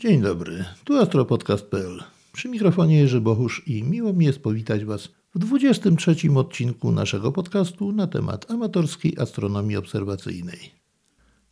Dzień dobry, tu astropodcast.pl. Przy mikrofonie Jerzy Bohusz i miło mi jest powitać Was w 23 odcinku naszego podcastu na temat amatorskiej astronomii obserwacyjnej.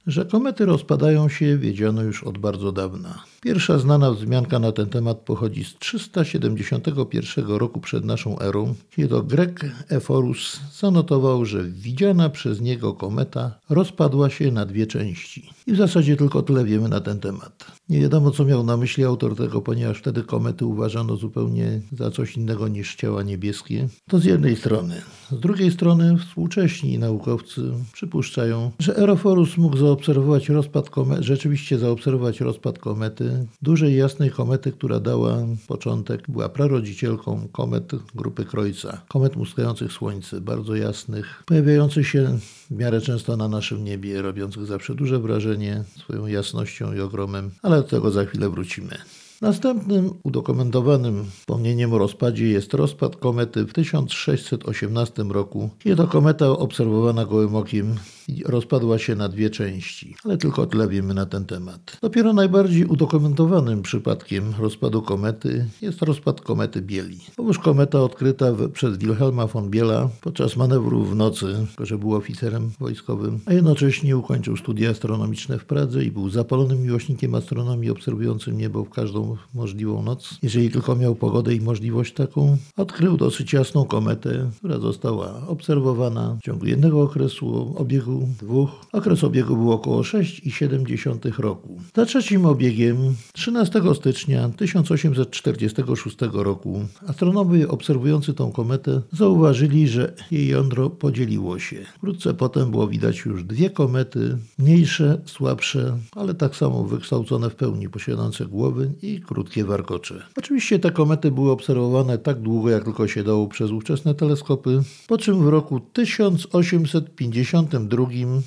Że komety rozpadają się wiedziano już od bardzo dawna. Pierwsza znana wzmianka na ten temat pochodzi z 371 roku przed naszą erą, kiedy Grek Eforus zanotował, że widziana przez niego kometa rozpadła się na dwie części. I w zasadzie tylko tyle wiemy na ten temat. Nie wiadomo, co miał na myśli autor tego, ponieważ wtedy komety uważano zupełnie za coś innego niż ciała niebieskie. To z jednej strony. Z drugiej strony współcześni naukowcy przypuszczają, że Eroforus mógł zaobserwować rozpad komety, rzeczywiście zaobserwować rozpad komety, dużej jasnej komety, która dała początek, była prarodzicielką komet grupy Krojca, komet muskających Słońce, bardzo jasnych, pojawiających się w miarę często na naszym niebie, robiących zawsze duże wrażenie swoją jasnością i ogromem, ale do tego za chwilę wrócimy. Następnym udokumentowanym wspomnieniem o rozpadzie jest rozpad komety w 1618 roku, kiedy to kometa obserwowana gołym okiem rozpadła się na dwie części, ale tylko tyle wiemy na ten temat. Dopiero najbardziej udokumentowanym przypadkiem rozpadu komety jest rozpad komety Bieli. Otóż kometa odkryta przez Wilhelma von Biela podczas manewru w nocy, że był oficerem wojskowym, a jednocześnie ukończył studia astronomiczne w Pradze i był zapalonym miłośnikiem astronomii obserwującym niebo w każdą możliwą noc. Jeżeli tylko miał pogodę i możliwość taką, odkrył dosyć jasną kometę, która została obserwowana w ciągu jednego okresu obiegu dwóch. Okres obiegu był około 6,7 roku. Za trzecim obiegiem 13 stycznia 1846 roku astronomowie obserwujący tą kometę zauważyli, że jej jądro podzieliło się. Wkrótce potem było widać już dwie komety, mniejsze, słabsze, ale tak samo wykształcone w pełni, posiadające głowy i krótkie warkocze. Oczywiście te komety były obserwowane tak długo, jak tylko się dało przez ówczesne teleskopy, po czym w roku 1852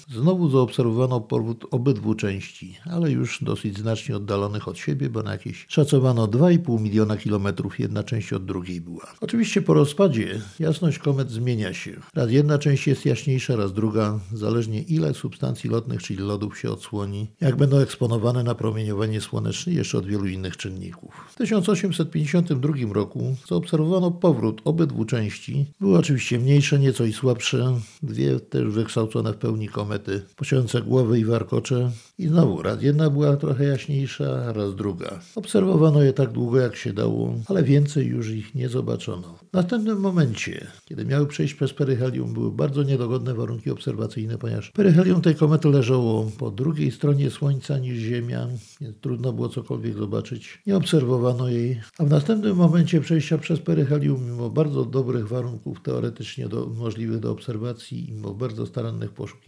znowu zaobserwowano powrót obydwu części, ale już dosyć znacznie oddalonych od siebie, bo na jakieś szacowano 2,5 miliona kilometrów jedna część od drugiej była. Oczywiście po rozpadzie jasność komet zmienia się. Raz jedna część jest jaśniejsza, raz druga, zależnie ile substancji lotnych, czyli lodów się odsłoni, jak będą eksponowane na promieniowanie słoneczne jeszcze od wielu innych czynników. W 1852 roku zaobserwowano powrót obydwu części. Były oczywiście mniejsze, nieco i słabsze, dwie też wykształcone w pełni pełni komety, posiadające głowy i warkocze. I znowu, raz jedna była trochę jaśniejsza, raz druga. Obserwowano je tak długo, jak się dało, ale więcej już ich nie zobaczono. W następnym momencie, kiedy miały przejść przez peryhelium, były bardzo niedogodne warunki obserwacyjne, ponieważ peryhelium tej komety leżało po drugiej stronie Słońca niż Ziemia, więc trudno było cokolwiek zobaczyć. Nie obserwowano jej, a w następnym momencie przejścia przez peryhelium, mimo bardzo dobrych warunków teoretycznie do, możliwych do obserwacji i mimo bardzo starannych poszukiwań,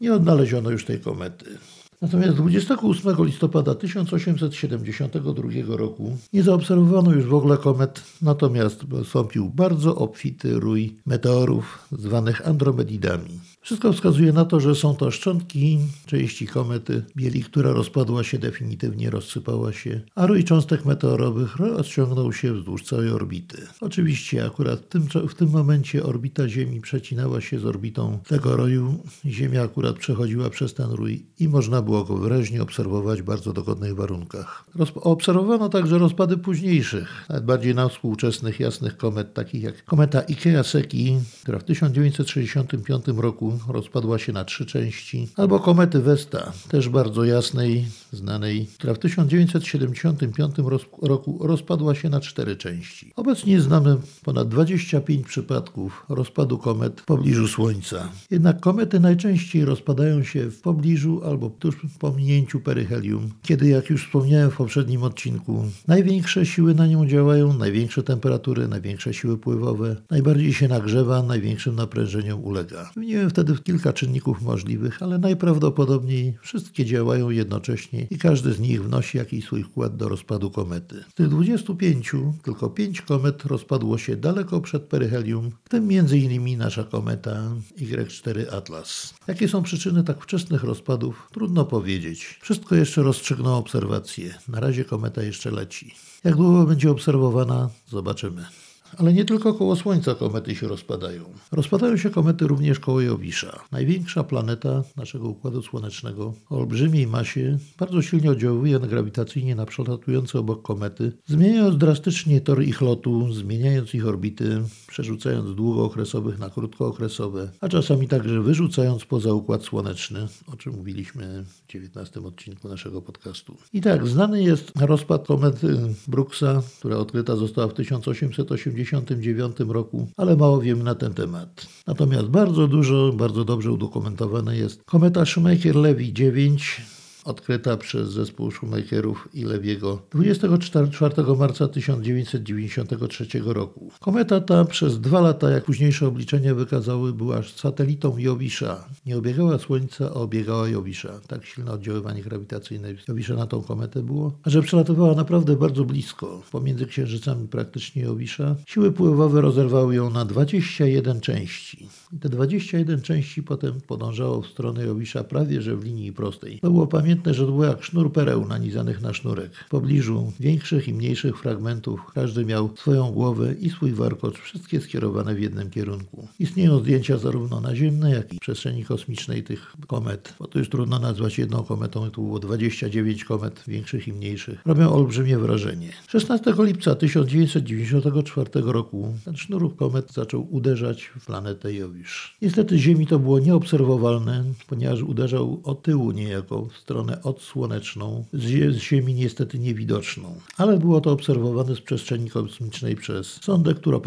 nie odnaleziono już tej komety. Natomiast 28 listopada 1872 roku nie zaobserwowano już w ogóle komet, natomiast wystąpił bardzo obfity rój meteorów zwanych andromedidami. Wszystko wskazuje na to, że są to szczątki części komety Bieli, która rozpadła się definitywnie, rozsypała się, a rój cząstek meteorowych rozciągnął się wzdłuż całej orbity. Oczywiście akurat w tym, w tym momencie orbita Ziemi przecinała się z orbitą tego roju. Ziemia akurat przechodziła przez ten rój i można było go wyraźnie obserwować w bardzo dogodnych warunkach. Rozp obserwowano także rozpady późniejszych, nawet bardziej na współczesnych jasnych komet, takich jak kometa Ikea-Seki, która w 1965 roku rozpadła się na trzy części, albo komety Vesta, też bardzo jasnej, znanej, która w 1975 roku rozpadła się na cztery części. Obecnie znamy ponad 25 przypadków rozpadu komet w pobliżu Słońca. Jednak komety najczęściej rozpadają się w pobliżu albo tuż po minięciu peryhelium, kiedy, jak już wspomniałem w poprzednim odcinku, największe siły na nią działają, największe temperatury, największe siły pływowe, najbardziej się nagrzewa, największym naprężeniom ulega. Wymieniłem wtedy kilka czynników możliwych, ale najprawdopodobniej wszystkie działają jednocześnie i każdy z nich wnosi jakiś swój wkład do rozpadu komety. Z tych 25 tylko 5 komet rozpadło się daleko przed peryhelium, w tym m.in. nasza kometa Y4 Atlas. Jakie są przyczyny tak wczesnych rozpadów? Trudno powiedzieć. Wszystko jeszcze rozstrzygną obserwacje. Na razie kometa jeszcze leci. Jak długo będzie obserwowana, zobaczymy. Ale nie tylko koło Słońca komety się rozpadają. Rozpadają się komety również koło Jowisza. Największa planeta naszego Układu Słonecznego o olbrzymiej masie bardzo silnie oddziałuje grawitacyjnie na przelatujące obok komety, zmieniając drastycznie tor ich lotu, zmieniając ich orbity, przerzucając długookresowych na krótkookresowe, a czasami także wyrzucając poza Układ Słoneczny, o czym mówiliśmy w 19 odcinku naszego podcastu. I tak, znany jest rozpad komety Brooksa, która odkryta została w 1889 roku, ale mało wiemy na ten temat. Natomiast bardzo dużo, bardzo dobrze udokumentowane jest kometa Shoemaker-Levy 9, odkryta przez zespół Schumacherów i Lewiego 24 marca 1993 roku. Kometa ta przez dwa lata, jak późniejsze obliczenia wykazały, była satelitą Jowisza. Nie obiegała Słońca, a obiegała Jowisza. Tak silne oddziaływanie grawitacyjne Jowisza na tą kometę było, a że przelatywała naprawdę bardzo blisko, pomiędzy księżycami praktycznie Jowisza, siły pływowe rozerwały ją na 21 części. Te 21 części potem podążało w stronę Jowisza prawie że w linii prostej. To było pamiętne pamiętne źródło jak sznur pereł nanizanych na sznurek. W pobliżu większych i mniejszych fragmentów każdy miał swoją głowę i swój warkocz, wszystkie skierowane w jednym kierunku. Istnieją zdjęcia zarówno naziemne, jak i przestrzeni kosmicznej tych komet, bo to już trudno nazwać jedną kometą, tu było 29 komet, większych i mniejszych. Robią olbrzymie wrażenie. 16 lipca 1994 roku ten sznur komet zaczął uderzać w planetę Niestety Ziemi to było nieobserwowalne, ponieważ uderzał o tyłu niejako w stronę odsłoneczną, z Ziemi niestety niewidoczną. Ale było to obserwowane z przestrzeni kosmicznej przez sondę, która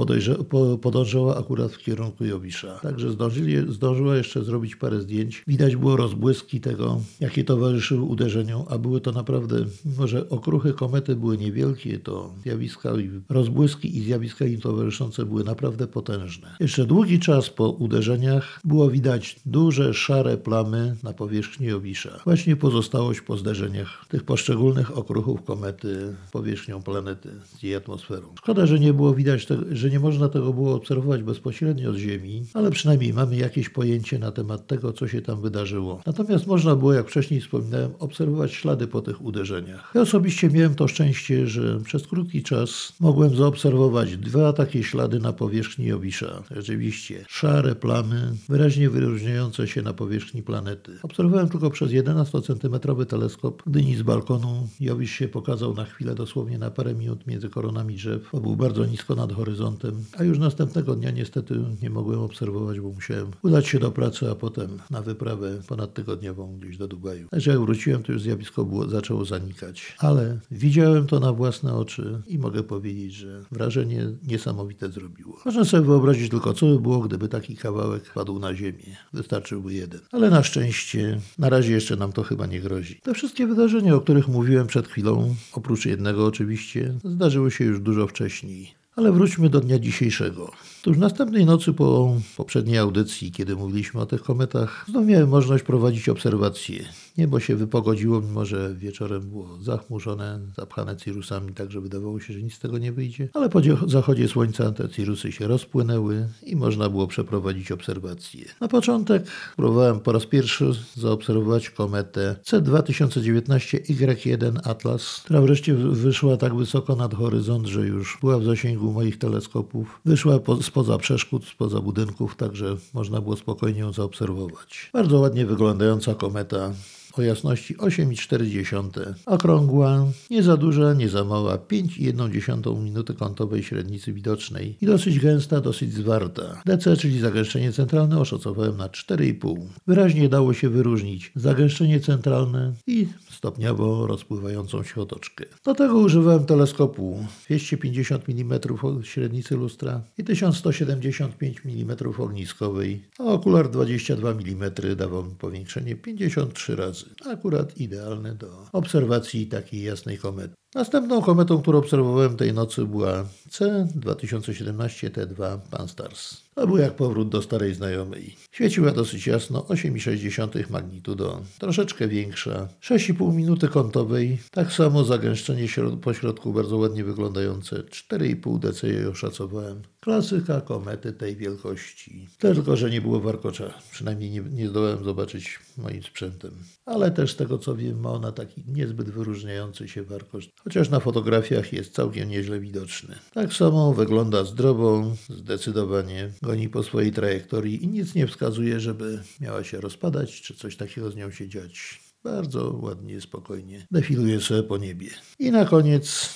po, podążała akurat w kierunku Jowisza. Także zdążyli, zdążyła jeszcze zrobić parę zdjęć. Widać było rozbłyski tego, jakie towarzyszyły uderzeniom, a były to naprawdę, mimo że okruchy komety były niewielkie, to zjawiska rozbłyski i zjawiska im towarzyszące były naprawdę potężne. Jeszcze długi czas po uderzeniach było widać duże, szare plamy na powierzchni Jowisza. Właśnie pozostało pozostałość po zderzeniach tych poszczególnych okruchów komety powierzchnią planety jej atmosferą. Szkoda, że nie było widać, te, że nie można tego było obserwować bezpośrednio z Ziemi, ale przynajmniej mamy jakieś pojęcie na temat tego, co się tam wydarzyło. Natomiast można było, jak wcześniej wspominałem, obserwować ślady po tych uderzeniach. Ja osobiście miałem to szczęście, że przez krótki czas mogłem zaobserwować dwa takie ślady na powierzchni Jowisza. Rzeczywiście, szare plamy, wyraźnie wyróżniające się na powierzchni planety. Obserwowałem tylko przez 11 cm metrowy teleskop, gdy nic z balkonu Jowisz się pokazał na chwilę, dosłownie na parę minut między koronami drzew, bo był bardzo nisko nad horyzontem, a już następnego dnia niestety nie mogłem obserwować, bo musiałem udać się do pracy, a potem na wyprawę ponadtygodniową gdzieś do Dubaju. Także jak wróciłem, to już zjawisko było, zaczęło zanikać. Ale widziałem to na własne oczy i mogę powiedzieć, że wrażenie niesamowite zrobiło. Można sobie wyobrazić tylko, co by było, gdyby taki kawałek padł na ziemię. Wystarczyłby jeden. Ale na szczęście, na razie jeszcze nam to chyba nie grozi. Te wszystkie wydarzenia, o których mówiłem przed chwilą, oprócz jednego oczywiście, zdarzyły się już dużo wcześniej. Ale wróćmy do dnia dzisiejszego. Tuż następnej nocy po poprzedniej audycji, kiedy mówiliśmy o tych kometach, znów miałem możliwość prowadzić obserwacje. Niebo się wypogodziło, mimo że wieczorem było zachmurzone, zapchane cirusami, tak że wydawało się, że nic z tego nie wyjdzie. Ale po zachodzie słońca te cirusy się rozpłynęły i można było przeprowadzić obserwacje. Na początek próbowałem po raz pierwszy zaobserwować kometę C2019Y1 Atlas, która wreszcie wyszła tak wysoko nad horyzont, że już była w zasięgu moich teleskopów. Wyszła po, spoza przeszkód, spoza budynków, także można było spokojnie ją zaobserwować. Bardzo ładnie wyglądająca kometa o jasności 8,4, okrągła, nie za duża, nie za mała, 5,1 minuty kątowej średnicy widocznej i dosyć gęsta, dosyć zwarta. DC, czyli zagęszczenie centralne, oszacowałem na 4,5. Wyraźnie dało się wyróżnić zagęszczenie centralne i stopniowo rozpływającą się otoczkę. Do tego używałem teleskopu 250 mm średnicy lustra i 1175 mm ogniskowej, a okular 22 mm dawał mi powiększenie 53 razy Akurat idealne do obserwacji takiej jasnej komety. Następną kometą, którą obserwowałem tej nocy była C2017T2 Pan-STARRS. To był jak powrót do starej znajomej. Świeciła dosyć jasno, 8,6 magnitudo, troszeczkę większa, 6,5 minuty kątowej, tak samo zagęszczenie pośrodku bardzo ładnie wyglądające, 4,5 dC jej oszacowałem. Klasyka komety tej wielkości. Tylko, że nie było warkocza, przynajmniej nie, nie zdołałem zobaczyć moim sprzętem. Ale też z tego co wiem, ma ona taki niezbyt wyróżniający się warkocz chociaż na fotografiach jest całkiem nieźle widoczny. Tak samo wygląda zdrowo, zdecydowanie goni po swojej trajektorii i nic nie wskazuje, żeby miała się rozpadać, czy coś takiego z nią się dziać. Bardzo ładnie, spokojnie defiluje sobie po niebie. I na koniec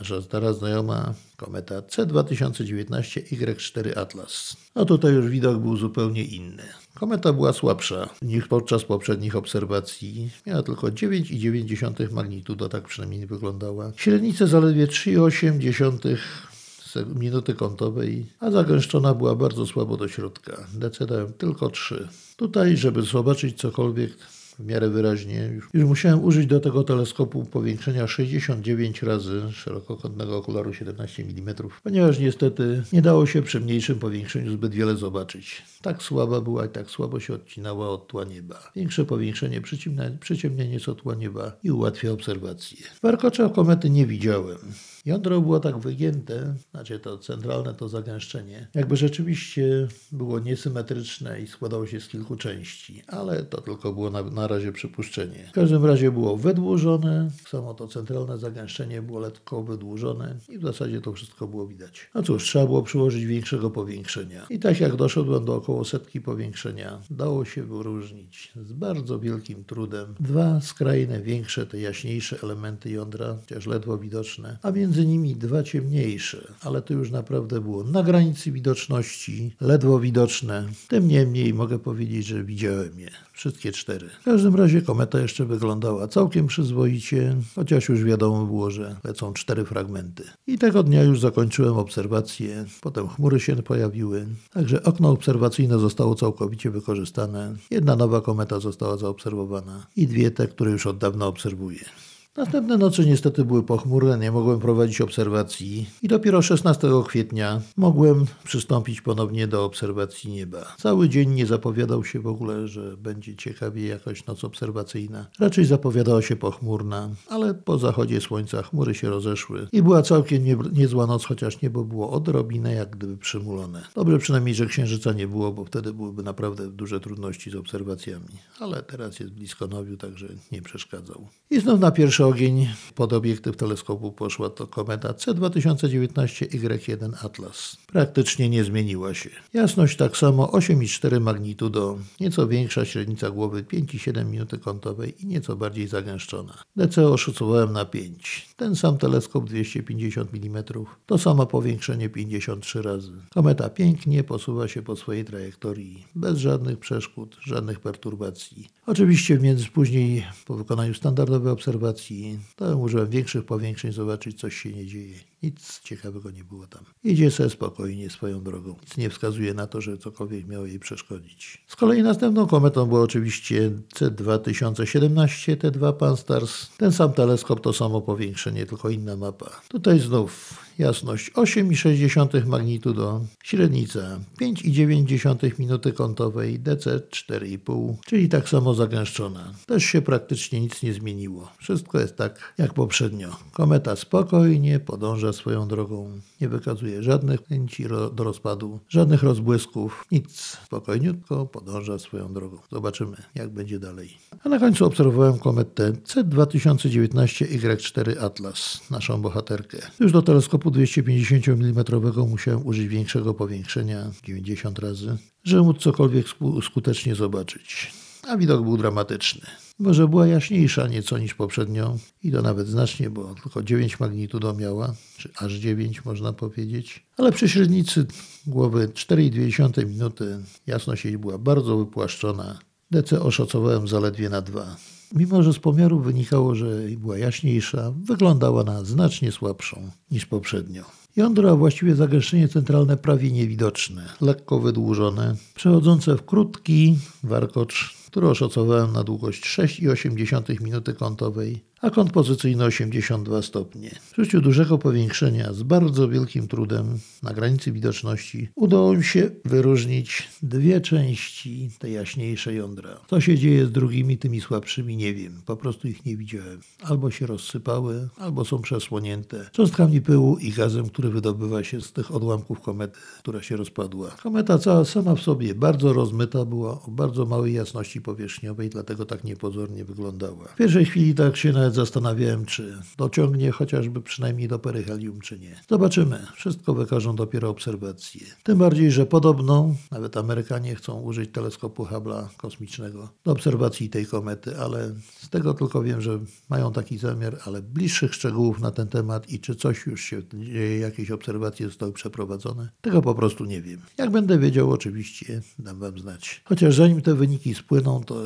nasza stara znajoma kometa C2019 Y4 Atlas. A tutaj już widok był zupełnie inny. Kometa była słabsza niż podczas poprzednich obserwacji. Miała tylko 9,9 magnitudo, tak przynajmniej wyglądała. Średnice zaledwie 3,8 minuty kątowej, a zagęszczona była bardzo słabo do środka. DC dałem tylko 3. Tutaj, żeby zobaczyć cokolwiek, w miarę wyraźnie. Już, musiałem użyć do tego teleskopu powiększenia 69 razy szerokokątnego okularu 17 mm, ponieważ niestety nie dało się przy mniejszym powiększeniu zbyt wiele zobaczyć. Tak słaba była i tak słabo się odcinała od tła nieba. Większe powiększenie przyciemnia nieco tła nieba i ułatwia obserwacje. Warkocza komety nie widziałem. Jądro było tak wygięte, znaczy to centralne to zagęszczenie, jakby rzeczywiście było niesymetryczne i składało się z kilku części, ale to tylko było na, na razie przypuszczenie. W każdym razie było wydłużone, samo to centralne zagęszczenie było lekko wydłużone i w zasadzie to wszystko było widać. No cóż, trzeba było przyłożyć większego powiększenia. I tak jak doszedłem do około setki powiększenia, dało się wyróżnić z bardzo wielkim trudem dwa skrajne, większe, te jaśniejsze elementy jądra, chociaż ledwo widoczne, a między między nimi dwa ciemniejsze, ale to już naprawdę było na granicy widoczności, ledwo widoczne. Tym niemniej mogę powiedzieć, że widziałem je. Wszystkie cztery. W każdym razie kometa jeszcze wyglądała całkiem przyzwoicie, chociaż już wiadomo było, że lecą cztery fragmenty. I tego dnia już zakończyłem obserwację, potem chmury się pojawiły, także okno obserwacyjne zostało całkowicie wykorzystane. Jedna nowa kometa została zaobserwowana i dwie te, które już od dawna obserwuję. Następne noce niestety były pochmurne, nie mogłem prowadzić obserwacji i dopiero 16 kwietnia mogłem przystąpić ponownie do obserwacji nieba. Cały dzień nie zapowiadał się w ogóle, że będzie ciekawie jakaś noc obserwacyjna. Raczej zapowiadała się pochmurna, ale po zachodzie słońca chmury się rozeszły i była całkiem nie, niezła noc, chociaż niebo było odrobinę jak gdyby przymulone. Dobrze przynajmniej, że księżyca nie było, bo wtedy byłyby naprawdę duże trudności z obserwacjami. Ale teraz jest blisko nowiu, także nie przeszkadzał. I znów na pierwszy ogień pod obiektyw teleskopu poszła to kometa C2019Y1 Atlas. Praktycznie nie zmieniła się. Jasność tak samo 8,4 magnitudo, nieco większa średnica głowy 5,7 minuty kątowej i nieco bardziej zagęszczona. DC oszacowałem na 5. Ten sam teleskop 250 mm, to samo powiększenie 53 razy. Kometa pięknie posuwa się po swojej trajektorii, bez żadnych przeszkód, żadnych perturbacji. Oczywiście między później po wykonaniu standardowej obserwacji to użyłem większych powiększeń, zobaczyć, coś się nie dzieje. Nic ciekawego nie było tam. Idzie se spokojnie swoją drogą. Nic nie wskazuje na to, że cokolwiek miało jej przeszkodzić. Z kolei następną kometą była oczywiście C2017 T2 Pan-STARRS. Ten sam teleskop, to samo powiększenie, tylko inna mapa. Tutaj znów jasność 8,6 magnitudo, średnica 5,9 minuty kątowej, DC 4,5, czyli tak samo zagęszczona. Też się praktycznie nic nie zmieniło. Wszystko jest tak jak poprzednio. Kometa spokojnie podąża swoją drogą, nie wykazuje żadnych chęci do rozpadu, żadnych rozbłysków, nic. Spokojniutko podąża swoją drogą. Zobaczymy, jak będzie dalej. A na końcu obserwowałem kometę C2019Y4 Atlas, naszą bohaterkę. Już do teleskopu 250 mm musiałem użyć większego powiększenia, 90 razy, żeby móc cokolwiek skutecznie zobaczyć. A widok był dramatyczny. Może była jaśniejsza nieco niż poprzednio i to nawet znacznie, bo tylko 9 magnitudo miała, czy aż 9 można powiedzieć. Ale przy średnicy głowy 4,2 minuty jasność jej była bardzo wypłaszczona. DC oszacowałem zaledwie na 2. Mimo, że z pomiaru wynikało, że była jaśniejsza, wyglądała na znacznie słabszą niż poprzednio. Jądro, a właściwie zagęszczenie centralne prawie niewidoczne, lekko wydłużone, przechodzące w krótki warkocz, który oszacowałem na długość 6,8 minuty kątowej a kąt pozycyjny 82 stopnie. W życiu dużego powiększenia z bardzo wielkim trudem na granicy widoczności udało mi się wyróżnić dwie części tej jaśniejszej jądra. Co się dzieje z drugimi, tymi słabszymi, nie wiem. Po prostu ich nie widziałem. Albo się rozsypały, albo są przesłonięte cząstkami pyłu i gazem, który wydobywa się z tych odłamków komety, która się rozpadła. Kometa cała sama w sobie bardzo rozmyta była, o bardzo małej jasności powierzchniowej, dlatego tak niepozornie wyglądała. W pierwszej chwili tak się nawet zastanawiałem, czy dociągnie chociażby przynajmniej do peryhelium, czy nie. Zobaczymy. Wszystko wykażą dopiero obserwacje. Tym bardziej, że podobno nawet Amerykanie chcą użyć teleskopu Hubble'a kosmicznego do obserwacji tej komety, ale z tego tylko wiem, że mają taki zamiar, ale bliższych szczegółów na ten temat i czy coś już się dzieje, jakieś obserwacje zostały przeprowadzone, tego po prostu nie wiem. Jak będę wiedział, oczywiście dam Wam znać. Chociaż zanim te wyniki spłyną, to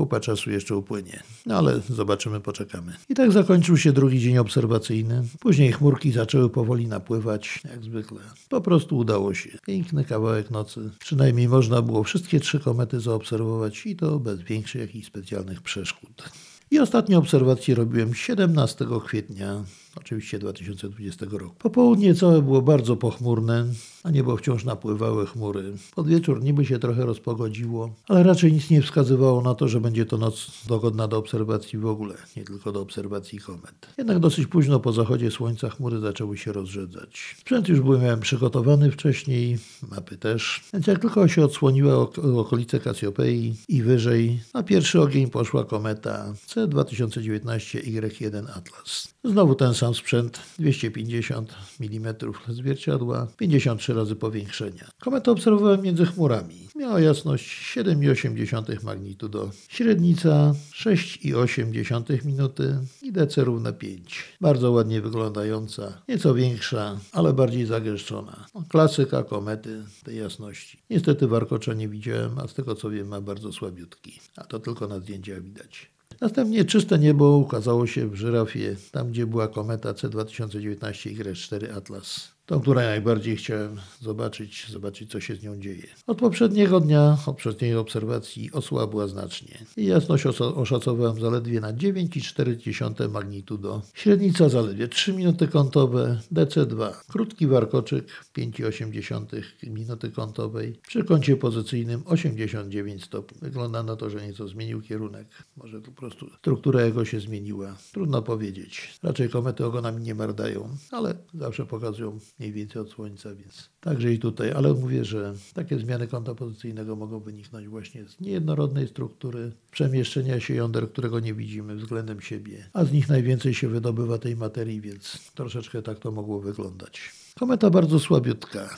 kupa czasu jeszcze upłynie. No ale zobaczymy, poczekamy. I tak zakończył się drugi dzień obserwacyjny. Później chmurki zaczęły powoli napływać, jak zwykle. Po prostu udało się. Piękny kawałek nocy. Przynajmniej można było wszystkie trzy komety zaobserwować i to bez większych jakichś specjalnych przeszkód. I ostatnie obserwacje robiłem 17 kwietnia, oczywiście 2020 roku. Popołudnie całe było bardzo pochmurne, a niebo wciąż napływały chmury. Pod wieczór niby się trochę rozpogodziło, ale raczej nic nie wskazywało na to, że będzie to noc dogodna do obserwacji w ogóle, nie tylko do obserwacji komet. Jednak dosyć późno po zachodzie słońca chmury zaczęły się rozrzedzać. Sprzęt już byłem miałem przygotowany wcześniej, mapy też, więc jak tylko się odsłoniła ok okolice Kasiopei i wyżej, na pierwszy ogień poszła kometa C2019Y1 Atlas. Znowu ten sam sprzęt, 250 mm zwierciadła, 53 razy powiększenia. Kometę obserwowałem między chmurami. Miała jasność 7,8 magnitudo, średnica 6,8 minuty i DC równe 5. Bardzo ładnie wyglądająca, nieco większa, ale bardziej zagęszczona. Klasyka komety tej jasności. Niestety warkocza nie widziałem, a z tego co wiem ma bardzo słabiutki. A to tylko na zdjęciach widać. Następnie czyste niebo ukazało się w żyrafie, tam gdzie była kometa C2019Y4 Atlas. Tą, którą najbardziej chciałem zobaczyć, zobaczyć co się z nią dzieje. Od poprzedniego dnia, od poprzedniej obserwacji osłabła znacznie. I jasność oszacowałem zaledwie na 9,4 magnitudo. Średnica zaledwie 3 minuty kątowe, DC2. Krótki warkoczyk 5,8 minuty kątowej. Przy kącie pozycyjnym 89 stopni. Wygląda na to, że nieco zmienił kierunek. Może po prostu struktura jego się zmieniła. Trudno powiedzieć. Raczej komety ogonami nie mardają, ale zawsze pokazują mniej więcej od Słońca, więc także i tutaj. Ale mówię, że takie zmiany kąta pozycyjnego mogą wyniknąć właśnie z niejednorodnej struktury, przemieszczenia się jąder, którego nie widzimy względem siebie, a z nich najwięcej się wydobywa tej materii, więc troszeczkę tak to mogło wyglądać. Kometa bardzo słabiutka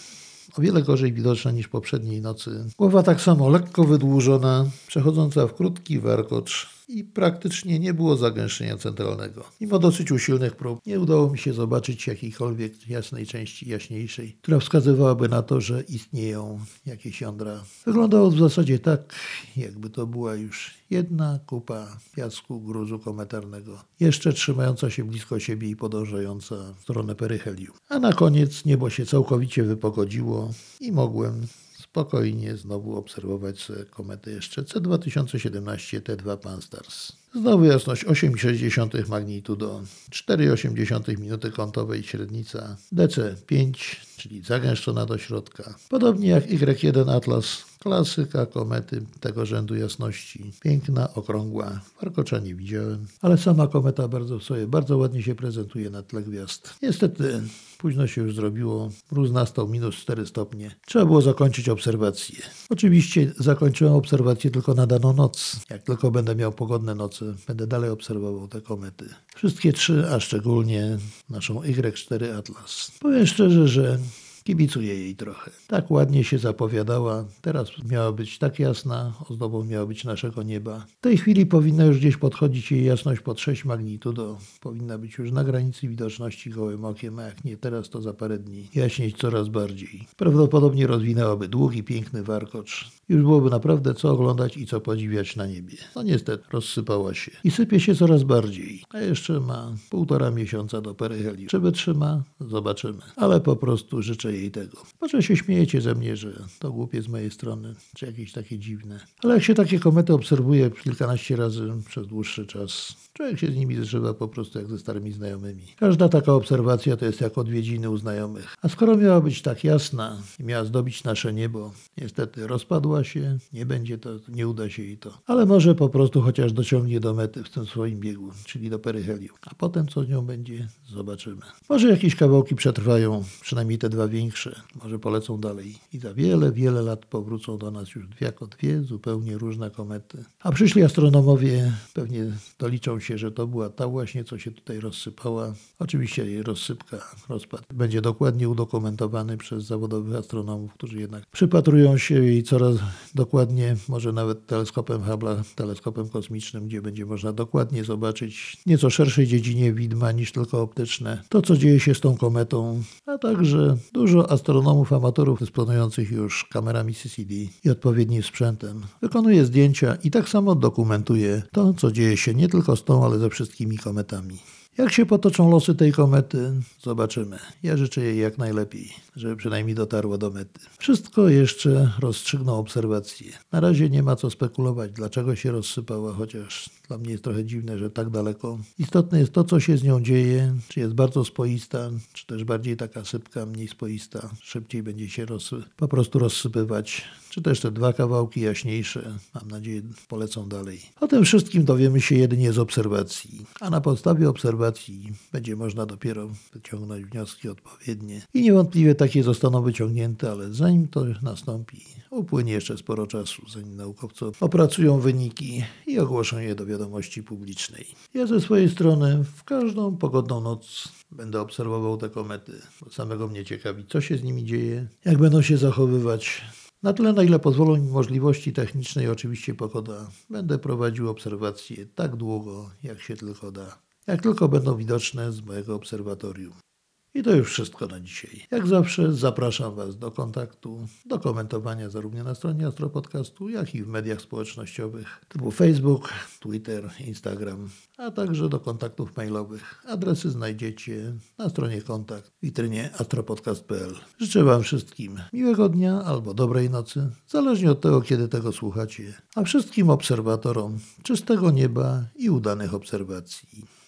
o wiele gorzej widoczna niż poprzedniej nocy. Głowa tak samo lekko wydłużona, przechodząca w krótki warkocz i praktycznie nie było zagęszczenia centralnego. Mimo dosyć usilnych prób nie udało mi się zobaczyć jakiejkolwiek jasnej części jaśniejszej, która wskazywałaby na to, że istnieją jakieś jądra. Wyglądało w zasadzie tak, jakby to była już jedna kupa piasku gruzu kometarnego, jeszcze trzymająca się blisko siebie i podążająca w stronę peryhelium. A na koniec niebo się całkowicie wypogodziło i mogłem spokojnie znowu obserwować kometę jeszcze C2017 T2 Pan-STARRS. Znowu jasność 8,6 magnitudo, 4,8 minuty kątowej średnica, DC 5, czyli zagęszczona do środka. Podobnie jak Y1 Atlas, klasyka komety tego rzędu jasności. Piękna, okrągła, warkocza nie widziałem, ale sama kometa bardzo sobie, bardzo ładnie się prezentuje na tle gwiazd. Niestety późno się już zrobiło, mróz nastał minus 4 stopnie. Trzeba było zakończyć obserwację. Oczywiście zakończyłem obserwację tylko na daną noc. Jak tylko będę miał pogodne noce, będę dalej obserwował te komety. Wszystkie trzy, a szczególnie naszą Y4 Atlas. Powiem szczerze, że Kibicuję jej trochę. Tak ładnie się zapowiadała. Teraz miała być tak jasna, ozdobą miała być naszego nieba. W tej chwili powinna już gdzieś podchodzić jej jasność pod 6 magnitudo. Powinna być już na granicy widoczności gołym okiem, a jak nie teraz, to za parę dni jaśnieć coraz bardziej. Prawdopodobnie rozwinęłaby długi, piękny warkocz. Już byłoby naprawdę co oglądać i co podziwiać na niebie. No niestety, rozsypała się. I sypie się coraz bardziej. A jeszcze ma półtora miesiąca do peryhelium. Czy wytrzyma? Zobaczymy. Ale po prostu życzę jej tego. Może się śmiejecie ze mnie, że to głupie z mojej strony, czy jakieś takie dziwne. Ale jak się takie komety obserwuje kilkanaście razy przez dłuższy czas, człowiek się z nimi zżywa po prostu jak ze starymi znajomymi. Każda taka obserwacja to jest jak odwiedziny u znajomych. A skoro miała być tak jasna i miała zdobić nasze niebo, niestety rozpadła się, nie będzie to, nie uda się jej to. Ale może po prostu chociaż dociągnie do mety w tym swoim biegu, czyli do peryhelium. A potem co z nią będzie, zobaczymy. Może jakieś kawałki przetrwają, przynajmniej te dwa większe większe. Może polecą dalej i za wiele, wiele lat powrócą do nas już jako dwie zupełnie różne komety. A przyszli astronomowie pewnie doliczą się, że to była ta właśnie, co się tutaj rozsypała. Oczywiście jej rozsypka, rozpad będzie dokładnie udokumentowany przez zawodowych astronomów, którzy jednak przypatrują się jej coraz dokładnie, może nawet teleskopem Hubble'a, teleskopem kosmicznym, gdzie będzie można dokładnie zobaczyć nieco szerszej dziedzinie widma niż tylko optyczne to, co dzieje się z tą kometą, a także dużo astronomów, amatorów dysponujących już kamerami CCD i odpowiednim sprzętem wykonuje zdjęcia i tak samo dokumentuje to, co dzieje się nie tylko z tą, ale ze wszystkimi kometami. Jak się potoczą losy tej komety, zobaczymy. Ja życzę jej jak najlepiej, żeby przynajmniej dotarła do mety. Wszystko jeszcze rozstrzygną obserwacje. Na razie nie ma co spekulować, dlaczego się rozsypała, chociaż dla mnie jest trochę dziwne, że tak daleko. Istotne jest to, co się z nią dzieje, czy jest bardzo spoista, czy też bardziej taka sypka, mniej spoista, szybciej będzie się rozsy- po prostu rozsypywać, czy też te dwa kawałki jaśniejsze, mam nadzieję, polecą dalej. O tym wszystkim dowiemy się jedynie z obserwacji, a na podstawie obserwacji będzie można dopiero wyciągnąć wnioski odpowiednie i niewątpliwie takie zostaną wyciągnięte, ale zanim to nastąpi, upłynie jeszcze sporo czasu, zanim naukowcy opracują wyniki i ogłoszą je do wiadomości publicznej. Ja ze swojej strony w każdą pogodną noc będę obserwował te komety, samego mnie ciekawi, co się z nimi dzieje, jak będą się zachowywać. Na tyle, na ile pozwolą mi możliwości techniczne i oczywiście pogoda, będę prowadził obserwacje tak długo, jak się tylko da. Jak tylko będą widoczne z mojego obserwatorium. I to już wszystko na dzisiaj. Jak zawsze zapraszam Was do kontaktu, do komentowania zarówno na stronie Astropodcastu, jak i w mediach społecznościowych typu Facebook, Twitter, Instagram, a także do kontaktów mailowych. Adresy znajdziecie na stronie kontakt w witrynie astropodcast.pl. Życzę Wam wszystkim miłego dnia albo dobrej nocy, zależnie od tego, kiedy tego słuchacie, a wszystkim obserwatorom czystego nieba i udanych obserwacji.